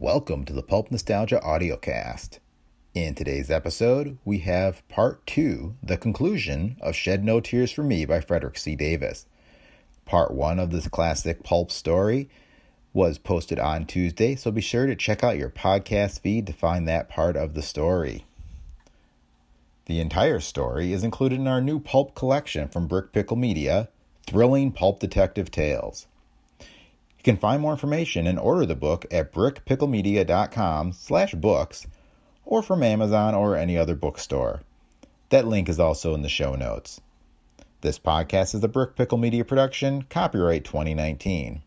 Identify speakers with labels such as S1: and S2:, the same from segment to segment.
S1: Welcome to the Pulp Nostalgia Audiocast. In today's episode, we have part two, the conclusion of Shed No Tears for Me by Frederick C. Davis. Part one of this classic pulp story was posted on Tuesday, so be sure to check out your podcast feed to find that part of the story. The entire story is included in our new pulp collection from Brick Pickle Media, Thrilling Pulp Detective Tales. You can find more information and order the book at brickpicklemedia.com slash books or from Amazon or any other bookstore. That link is also in the show notes. This podcast is a Brick Pickle Media production, copyright 2019.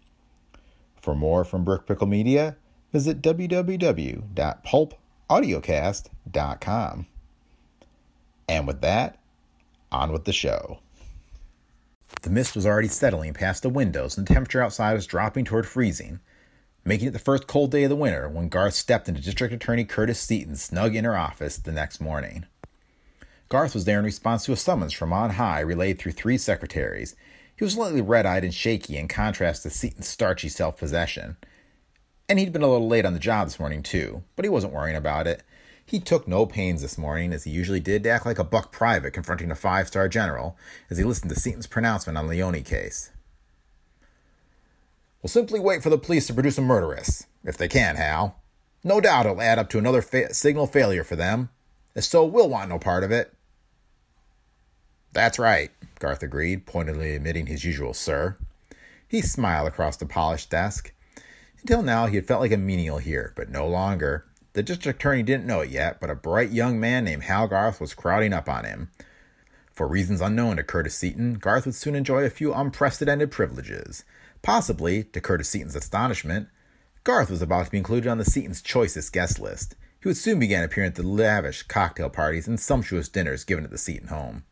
S1: For more from Brick Pickle Media, visit www.pulpaudiocast.com. And with that, on with the show. The mist was already settling past the windows, and the temperature outside was dropping toward freezing, making it the first cold day of the winter when Garth stepped into District Attorney Curtis Seaton's snug inner office the next morning. Garth was there in response to a summons from on high relayed through three secretaries. He was slightly red eyed and shaky in contrast to Seaton's starchy self possession. And he'd been a little late on the job this morning, too, but he wasn't worrying about it. He took no pains this morning, as he usually did, to act like a buck private confronting a five star general as he listened to Seaton's pronouncement on Leone case. We'll simply wait for the police to produce a murderess, if they can, Hal. No doubt it'll add up to another fa- signal failure for them. If so, we'll want no part of it. That's right, Garth agreed, pointedly emitting his usual sir. He smiled across the polished desk. Until now, he had felt like a menial here, but no longer. The district attorney didn't know it yet, but a bright young man named Hal Garth was crowding up on him. For reasons unknown to Curtis Seaton, Garth would soon enjoy a few unprecedented privileges. Possibly, to Curtis Seaton's astonishment, Garth was about to be included on the Seaton's choicest guest list. He would soon begin appearing at the lavish cocktail parties and sumptuous dinners given at the Seaton home.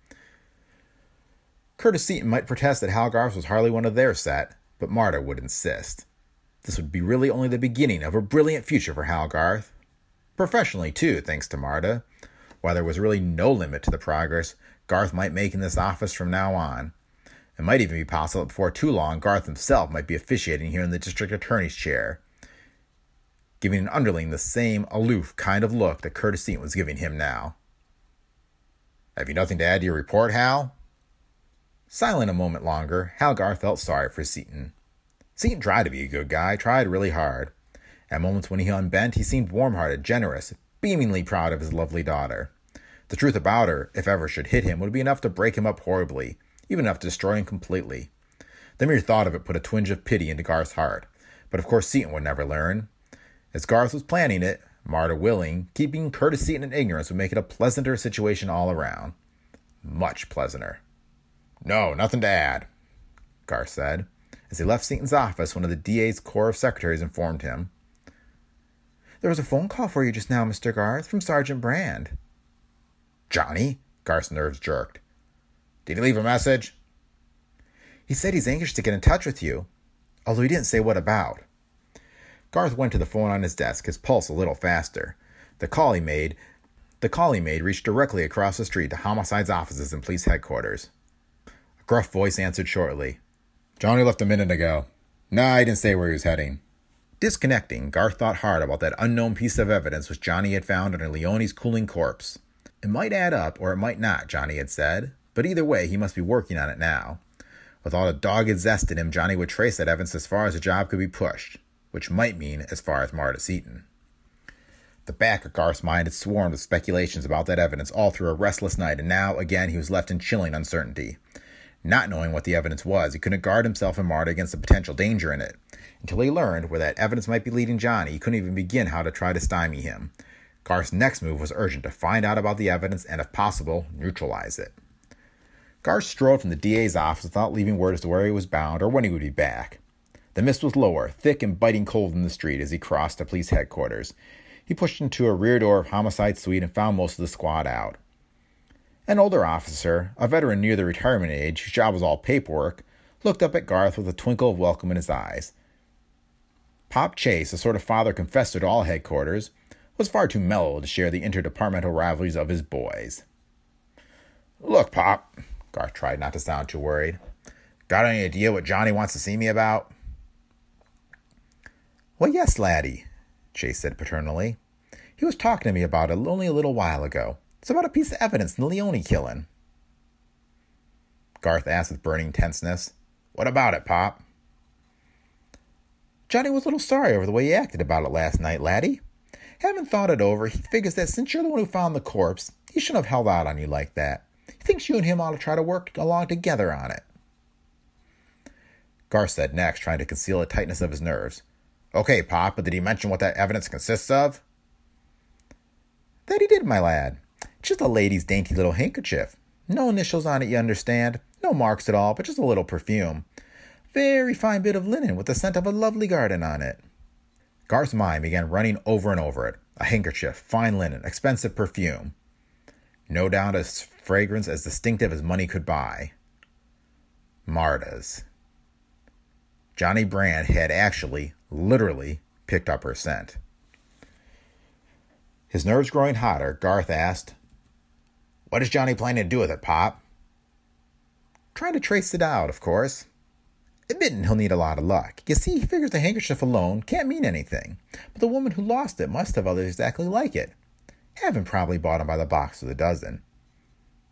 S1: Curtis Seaton might protest that Hal Garth was hardly one of their set, but Marta would insist. This would be really only the beginning of a brilliant future for Hal Garth. Professionally, too, thanks to Marta. While there was really no limit to the progress Garth might make in this office from now on, it might even be possible that before too long Garth himself might be officiating here in the district attorney's chair, giving an underling the same aloof kind of look that Curtis Seaton was giving him now. Have you nothing to add to your report, Hal? Silent a moment longer, Hal Garth felt sorry for Seaton. Seaton tried to be a good guy, tried really hard. At moments when he unbent, he seemed warm hearted, generous, beamingly proud of his lovely daughter. The truth about her, if ever should hit him, would be enough to break him up horribly, even enough to destroy him completely. The mere thought of it put a twinge of pity into Garth's heart, but of course Seaton would never learn. As Garth was planning it, Marta willing, keeping Seaton in ignorance would make it a pleasanter situation all around. Much pleasanter. No, nothing to add, Garth said. As he left Seaton's office, one of the DA's Corps of Secretaries informed him there was a phone call for you just now, Mr. Garth, from Sergeant Brand. Johnny? Garth's nerves jerked. Did he leave a message? He said he's anxious to get in touch with you, although he didn't say what about. Garth went to the phone on his desk, his pulse a little faster. The call he made the call he made reached directly across the street to Homicide's offices and police headquarters. A gruff voice answered shortly. Johnny left a minute ago. Nah, he didn't say where he was heading. Disconnecting, Garth thought hard about that unknown piece of evidence which Johnny had found under Leone's cooling corpse. It might add up, or it might not, Johnny had said, but either way, he must be working on it now. With all the dogged zest in him, Johnny would trace that evidence as far as the job could be pushed, which might mean as far as Marta Seaton. The back of Garth's mind had swarmed with speculations about that evidence all through a restless night, and now, again, he was left in chilling uncertainty. Not knowing what the evidence was, he couldn't guard himself and Marta against the potential danger in it. Until he learned where that evidence might be leading Johnny, he couldn't even begin how to try to stymie him. Garth's next move was urgent to find out about the evidence and, if possible, neutralize it. Garth strode from the DA's office without leaving word as to where he was bound or when he would be back. The mist was lower, thick and biting cold in the street as he crossed to police headquarters. He pushed into a rear door of Homicide Suite and found most of the squad out. An older officer, a veteran near the retirement age, whose job was all paperwork, looked up at Garth with a twinkle of welcome in his eyes. Pop Chase, a sort of father confessor to all headquarters, was far too mellow to share the interdepartmental rivalries of his boys. Look, Pop, Garth tried not to sound too worried. Got any idea what Johnny wants to see me about?
S2: Well, yes, laddie.
S1: Chase said paternally. He was talking to me about it only a little while ago. It's about a piece of evidence in the Leone killing. Garth asked with burning tenseness. What about it, Pop? Johnny was a little sorry over the way he acted about it last night, laddie. Having thought it over, he figures that since you're the one who found the corpse, he shouldn't have held out on you like that. He thinks you and him ought to try to work along together on it. Garth said next, trying to conceal the tightness of his nerves. Okay, Pop, but did he mention what that evidence consists of? That he did, my lad. Just a lady's dainty little handkerchief. No initials on it, you understand. No marks at all, but just a little perfume. Very fine bit of linen with the scent of a lovely garden on it. Garth's mind began running over and over it. A handkerchief, fine linen, expensive perfume. No doubt a fragrance as distinctive as money could buy. Marta's. Johnny Brand had actually, literally, picked up her scent. His nerves growing hotter, Garth asked, What is Johnny planning to do with it, Pop? Trying to trace it out, of course. Admitting he'll need a lot of luck. You see, he figures the handkerchief alone can't mean anything, but the woman who lost it must have others exactly like it. Haven't probably bought them by the box or the dozen.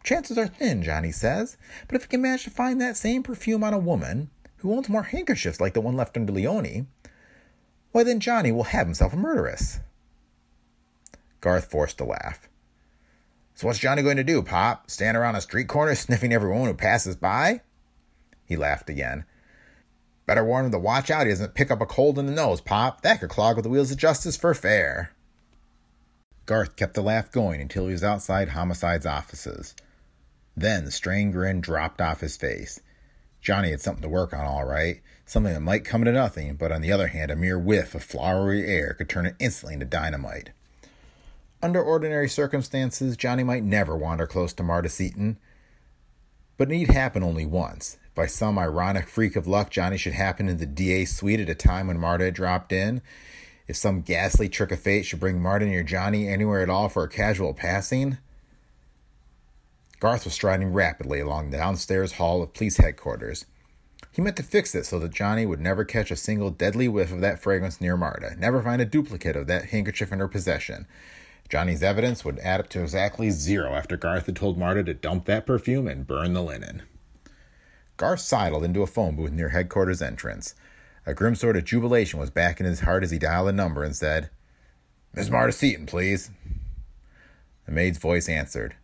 S1: Chances are thin, Johnny says, but if he can manage to find that same perfume on a woman who owns more handkerchiefs like the one left under Leone, why then Johnny will have himself a murderess. Garth forced a laugh. So what's Johnny going to do, Pop? Stand around a street corner sniffing every woman who passes by? He laughed again. Better warn him to watch out he doesn't pick up a cold in the nose, Pop. That could clog with the wheels of justice for fair. Garth kept the laugh going until he was outside Homicide's offices. Then the strained grin dropped off his face. Johnny had something to work on, all right. Something that might come to nothing, but on the other hand, a mere whiff of flowery air could turn it instantly into dynamite. Under ordinary circumstances, Johnny might never wander close to Marta Seaton, but it need happen only once, by some ironic freak of luck, Johnny should happen in the DA suite at a time when Marta had dropped in. If some ghastly trick of fate should bring Marta near Johnny anywhere at all for a casual passing. Garth was striding rapidly along the downstairs hall of police headquarters. He meant to fix it so that Johnny would never catch a single deadly whiff of that fragrance near Marta, never find a duplicate of that handkerchief in her possession. Johnny's evidence would add up to exactly zero after Garth had told Marta to dump that perfume and burn the linen. Garth sidled into a phone booth near headquarters entrance. A grim sort of jubilation was back in his heart as he dialed a number and said, Miss Marta Seaton, please. The maid's voice answered.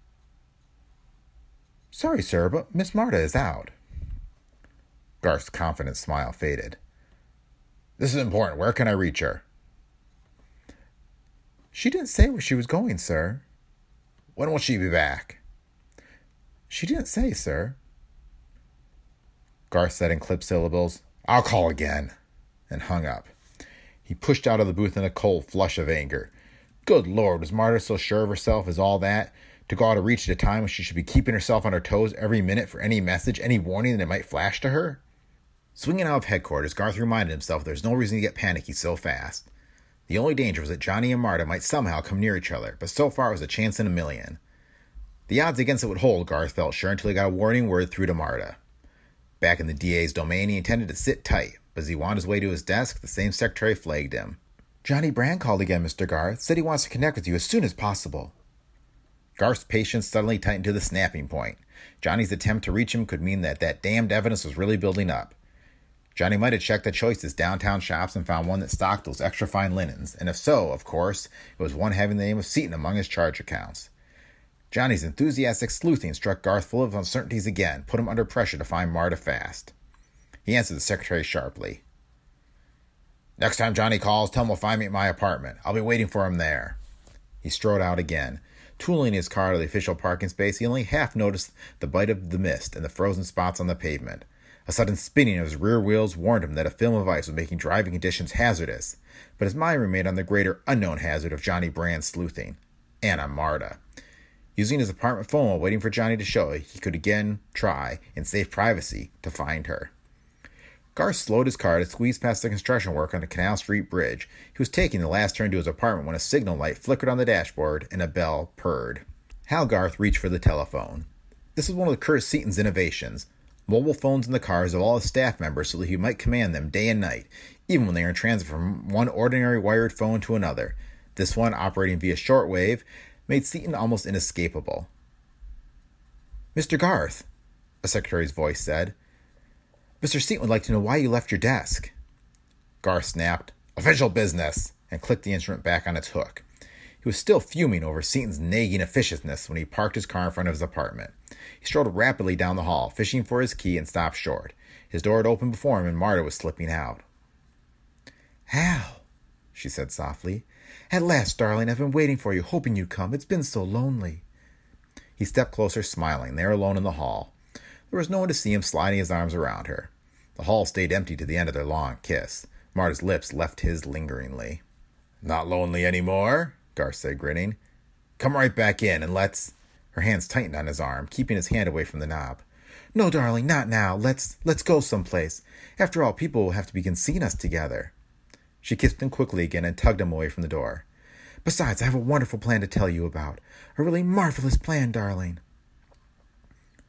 S1: Sorry, sir, but Miss Marta is out. Garth's confident smile faded. This is important. Where can I reach her? She didn't say where she was going, sir. When will she be back? She didn't say, sir. Garth said in clipped syllables, I'll call again, and hung up. He pushed out of the booth in a cold flush of anger. Good Lord, was Marta so sure of herself as all that? To go out of reach at a time when she should be keeping herself on her toes every minute for any message, any warning that might flash to her? Swinging out of headquarters, Garth reminded himself there was no reason to get panicky so fast. The only danger was that Johnny and Marta might somehow come near each other, but so far it was a chance in a million. The odds against it would hold, Garth felt sure, until he got a warning word through to Marta. Back in the DA's domain, he intended to sit tight, but as he wound his way to his desk, the same secretary flagged him. Johnny Brand called again, Mr. Garth. Said he wants to connect with you as soon as possible. Garth's patience suddenly tightened to the snapping point. Johnny's attempt to reach him could mean that that damned evidence was really building up. Johnny might have checked the choicest downtown shops and found one that stocked those extra fine linens, and if so, of course, it was one having the name of Seaton among his charge accounts. Johnny's enthusiastic sleuthing struck Garth full of uncertainties again, put him under pressure to find Marta fast. He answered the secretary sharply. Next time Johnny calls, tell him he'll find me at my apartment. I'll be waiting for him there. He strode out again. Tooling his car to the official parking space, he only half noticed the bite of the mist and the frozen spots on the pavement. A sudden spinning of his rear wheels warned him that a film of ice was making driving conditions hazardous, but his mind remained on the greater unknown hazard of Johnny Brand's sleuthing Anna Marta. Using his apartment phone while waiting for Johnny to show, he could again try, in safe privacy, to find her. Garth slowed his car to squeeze past the construction work on the Canal Street Bridge. He was taking the last turn to his apartment when a signal light flickered on the dashboard and a bell purred. Hal Garth reached for the telephone. This was one of Curt Seaton's innovations mobile phones in the cars of all his staff members so that he might command them day and night, even when they are in transit from one ordinary wired phone to another. This one, operating via shortwave, made Seaton almost inescapable. Mr. Garth, a secretary's voice said, Mr. Seaton would like to know why you left your desk. Garth snapped, Official business, and clicked the instrument back on its hook. He was still fuming over Seaton's nagging officiousness when he parked his car in front of his apartment. He strode rapidly down the hall, fishing for his key, and stopped short. His door had opened before him, and Marta was slipping out.
S2: Hal, she said softly. At last, darling, I've been waiting for you, hoping you'd come. It's been so lonely.
S1: He stepped closer, smiling. They were alone in the hall. There was no one to see him sliding his arms around her. The hall stayed empty to the end of their long kiss. Marta's lips left his lingeringly. Not lonely anymore. Garth said, grinning. Come right back in and let's. Her hands tightened on his arm, keeping his hand away from the knob.
S2: No, darling, not now. Let's let's go someplace. After all, people will have to begin seeing us together.
S1: She kissed him quickly again and tugged him away from the door.
S2: Besides, I have a wonderful plan to tell you about. A really marvelous plan, darling.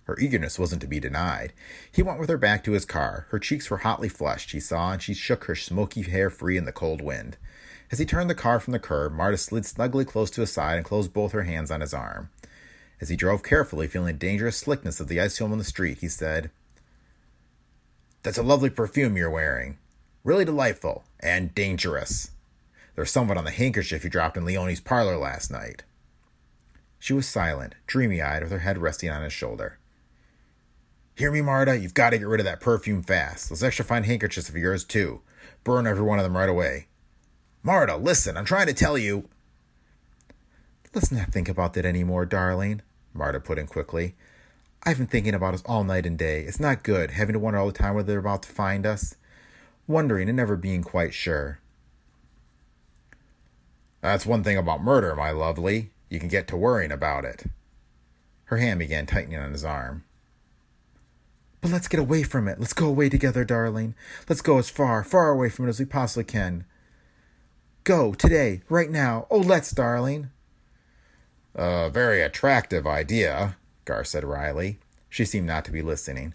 S1: Her eagerness wasn't to be denied. He went with her back to his car. Her cheeks were hotly flushed, he saw, and she shook her smoky hair free in the cold wind. As he turned the car from the curb, Marta slid snugly close to his side and closed both her hands on his arm. As he drove carefully, feeling the dangerous slickness of the ice film on the street, he said, That's a lovely perfume you're wearing. Really delightful and dangerous. There's somewhat on the handkerchief you dropped in Leonie's parlor last night. She was silent, dreamy eyed, with her head resting on his shoulder. Hear me, Marta? You've got to get rid of that perfume fast. Those extra fine handkerchiefs of yours, too. Burn every one of them right away. Marta, listen, I'm trying to tell you.
S2: Let's not think about that any more, darling, Marta put in quickly. I've been thinking about us all night and day. It's not good, having to wonder all the time whether they're about to find us. Wondering and never being quite sure.
S1: That's one thing about murder, my lovely. You can get to worrying about it. Her hand began tightening on his arm.
S2: But let's get away from it. Let's go away together, darling. Let's go as far, far away from it as we possibly can. Go, today, right now. Oh, let's, darling.
S1: A very attractive idea, Garth said wryly. She seemed not to be listening.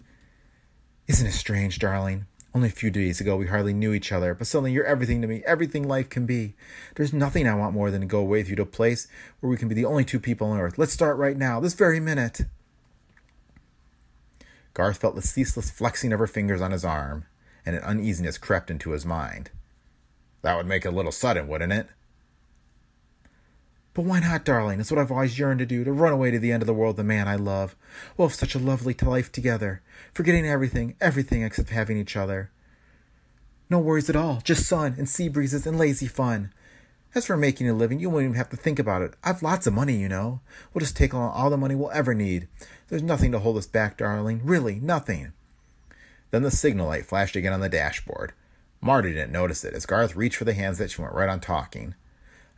S2: Isn't it strange, darling? Only a few days ago we hardly knew each other, but suddenly you're everything to me, everything life can be. There's nothing I want more than to go away with you to a place where we can be the only two people on earth. Let's start right now, this very minute.
S1: Garth felt the ceaseless flexing of her fingers on his arm, and an uneasiness crept into his mind. That would make it a little sudden, wouldn't it?
S2: But why not, darling? It's what I've always yearned to do, to run away to the end of the world, the man I love. We'll have such a lovely life together, forgetting everything, everything except having each other. No worries at all, just sun and sea breezes and lazy fun. As for making a living, you won't even have to think about it. I've lots of money, you know. We'll just take on all the money we'll ever need. There's nothing to hold us back, darling. Really, nothing.
S1: Then the signal light flashed again on the dashboard. Marta didn't notice it as Garth reached for the hands that she went right on talking.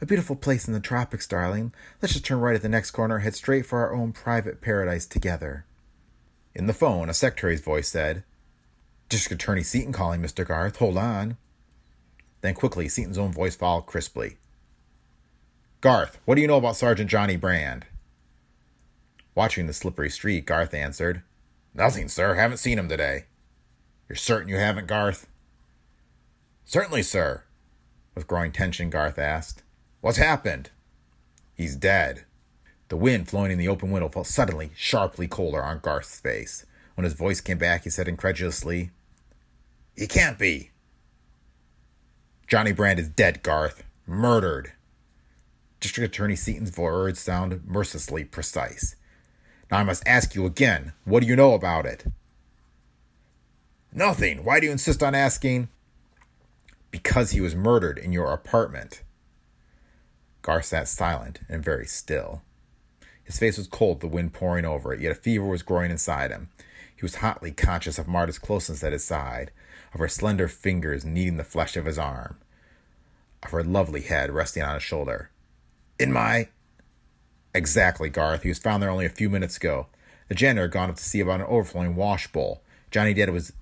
S2: A beautiful place in the tropics, darling. Let's just turn right at the next corner and head straight for our own private paradise together.
S1: In the phone, a secretary's voice said, District Attorney Seaton calling, Mr. Garth. Hold on. Then quickly, Seaton's own voice followed crisply. Garth, what do you know about Sergeant Johnny Brand? Watching the slippery street, Garth answered, Nothing, sir. Haven't seen him today. You're certain you haven't, Garth? Certainly, sir. With growing tension, Garth asked, What's happened? He's dead. The wind flowing in the open window felt suddenly, sharply colder on Garth's face. When his voice came back, he said incredulously, He can't be. Johnny Brand is dead, Garth. Murdered. District Attorney Seaton's words sound mercilessly precise. Now I must ask you again, what do you know about it? Nothing. Why do you insist on asking? Because he was murdered in your apartment. Garth sat silent and very still. His face was cold, the wind pouring over it, yet a fever was growing inside him. He was hotly conscious of Marta's closeness at his side, of her slender fingers kneading the flesh of his arm, of her lovely head resting on his shoulder. In my Exactly, Garth. He was found there only a few minutes ago. The janitor had gone up to see about an overflowing wash bowl. Johnny Dead was.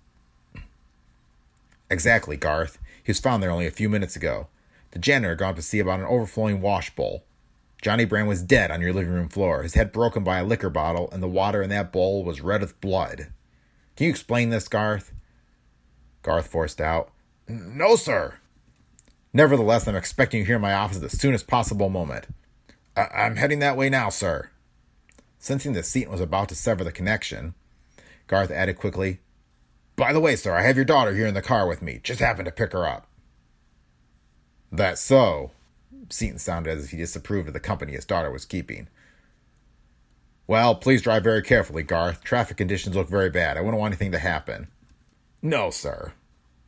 S1: Exactly, Garth. He was found there only a few minutes ago. The janitor gone up to see about an overflowing wash bowl. Johnny Brand was dead on your living room floor, his head broken by a liquor bottle, and the water in that bowl was red with blood. Can you explain this, Garth? Garth forced out, No, sir. Nevertheless, I'm expecting you here in my office at the soonest possible moment. I- am heading that way now, sir. Sensing that Seaton was about to sever the connection, Garth added quickly, By the way, sir, I have your daughter here in the car with me. Just happened to pick her up. That's so. Seaton sounded as if he disapproved of the company his daughter was keeping. Well, please drive very carefully, Garth. Traffic conditions look very bad. I wouldn't want anything to happen. No, sir,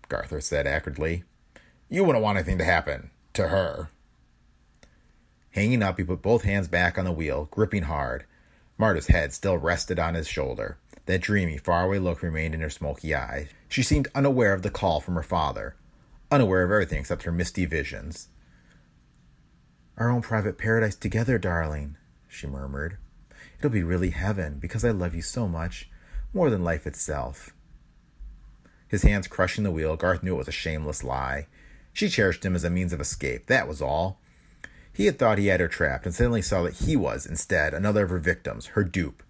S1: Garth said acridly. You wouldn't want anything to happen to her. Hanging up, he put both hands back on the wheel, gripping hard. Marta's head still rested on his shoulder. That dreamy, faraway look remained in her smoky eyes. She seemed unaware of the call from her father, unaware of everything except her misty visions.
S2: Our own private paradise together, darling, she murmured. It'll be really heaven because I love you so much, more than life itself.
S1: His hands crushing the wheel, Garth knew it was a shameless lie. She cherished him as a means of escape, that was all. He had thought he had her trapped and suddenly saw that he was, instead, another of her victims, her dupe.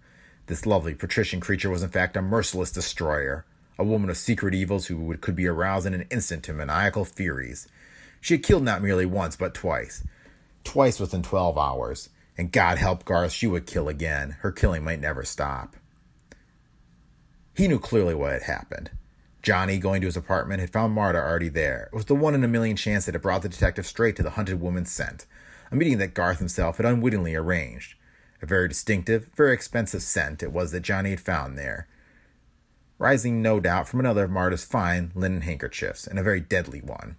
S1: This lovely patrician creature was in fact a merciless destroyer, a woman of secret evils who would, could be aroused in an instant to maniacal furies. She had killed not merely once, but twice. Twice within twelve hours. And God help Garth, she would kill again. Her killing might never stop. He knew clearly what had happened. Johnny, going to his apartment, had found Marta already there. It was the one in a million chance that had brought the detective straight to the hunted woman's scent, a meeting that Garth himself had unwittingly arranged. A very distinctive, very expensive scent it was that Johnny had found there, rising no doubt from another of Marta's fine linen handkerchiefs, and a very deadly one.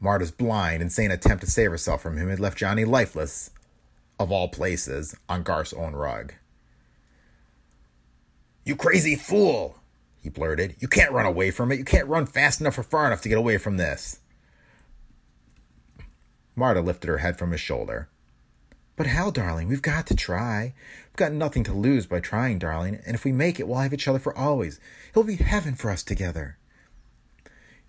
S1: Marta's blind, insane attempt to save herself from him had left Johnny lifeless, of all places, on Garth's own rug. You crazy fool! he blurted. You can't run away from it. You can't run fast enough or far enough to get away from this. Marta lifted her head from his shoulder.
S2: But Hal, darling, we've got to try. We've got nothing to lose by trying, darling, and if we make it, we'll have each other for always. It'll be heaven for us together.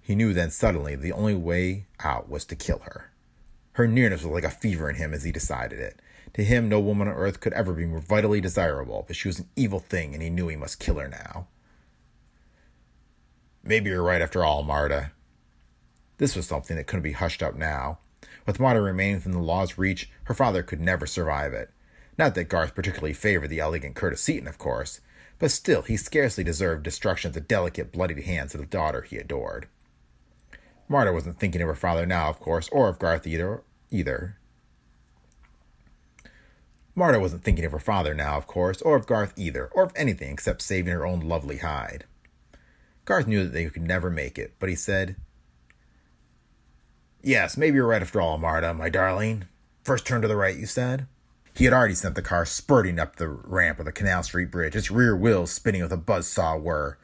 S1: He knew then suddenly the only way out was to kill her. Her nearness was like a fever in him as he decided it. To him, no woman on earth could ever be more vitally desirable, but she was an evil thing, and he knew he must kill her now. Maybe you're right after all, Marta. This was something that couldn't be hushed up now. With Marta remaining within the law's reach, her father could never survive it. Not that Garth particularly favored the elegant Curtis Seaton, of course, but still he scarcely deserved destruction at the delicate, bloodied hands of the daughter he adored. Marta wasn't thinking of her father now, of course, or of Garth either. either. Marta wasn't thinking of her father now, of course, or of Garth either, or of anything except saving her own lovely hide. Garth knew that they could never make it, but he said, Yes, maybe you're right after all, Marta, my darling. First turn to the right, you said? He had already sent the car spurting up the ramp of the Canal Street Bridge, its rear wheels spinning with a buzz saw whir.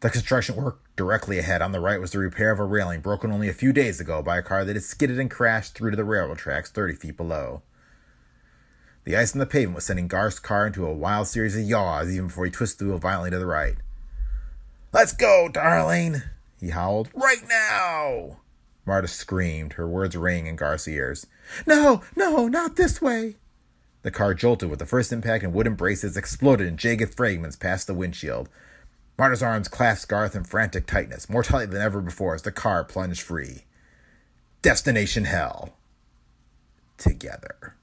S1: The construction work directly ahead on the right was the repair of a railing broken only a few days ago by a car that had skidded and crashed through to the railroad tracks 30 feet below. The ice on the pavement was sending Garth's car into a wild series of yaws even before he twisted the wheel violently to the right. Let's go, darling, he howled. Right now! Marta screamed, her words ringing in Garth's ears.
S2: No, no, not this way.
S1: The car jolted with the first impact and wooden braces exploded in jagged fragments past the windshield. Marta's arms clasped Garth in frantic tightness, more tightly than ever before as the car plunged free. Destination Hell. Together.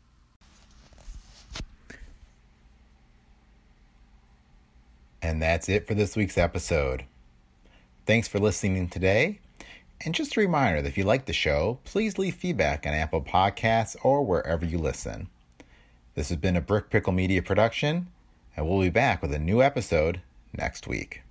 S1: And that's it for this week's episode. Thanks for listening today. And just a reminder that if you like the show, please leave feedback on Apple Podcasts or wherever you listen. This has been a Brick Pickle Media production, and we'll be back with a new episode next week.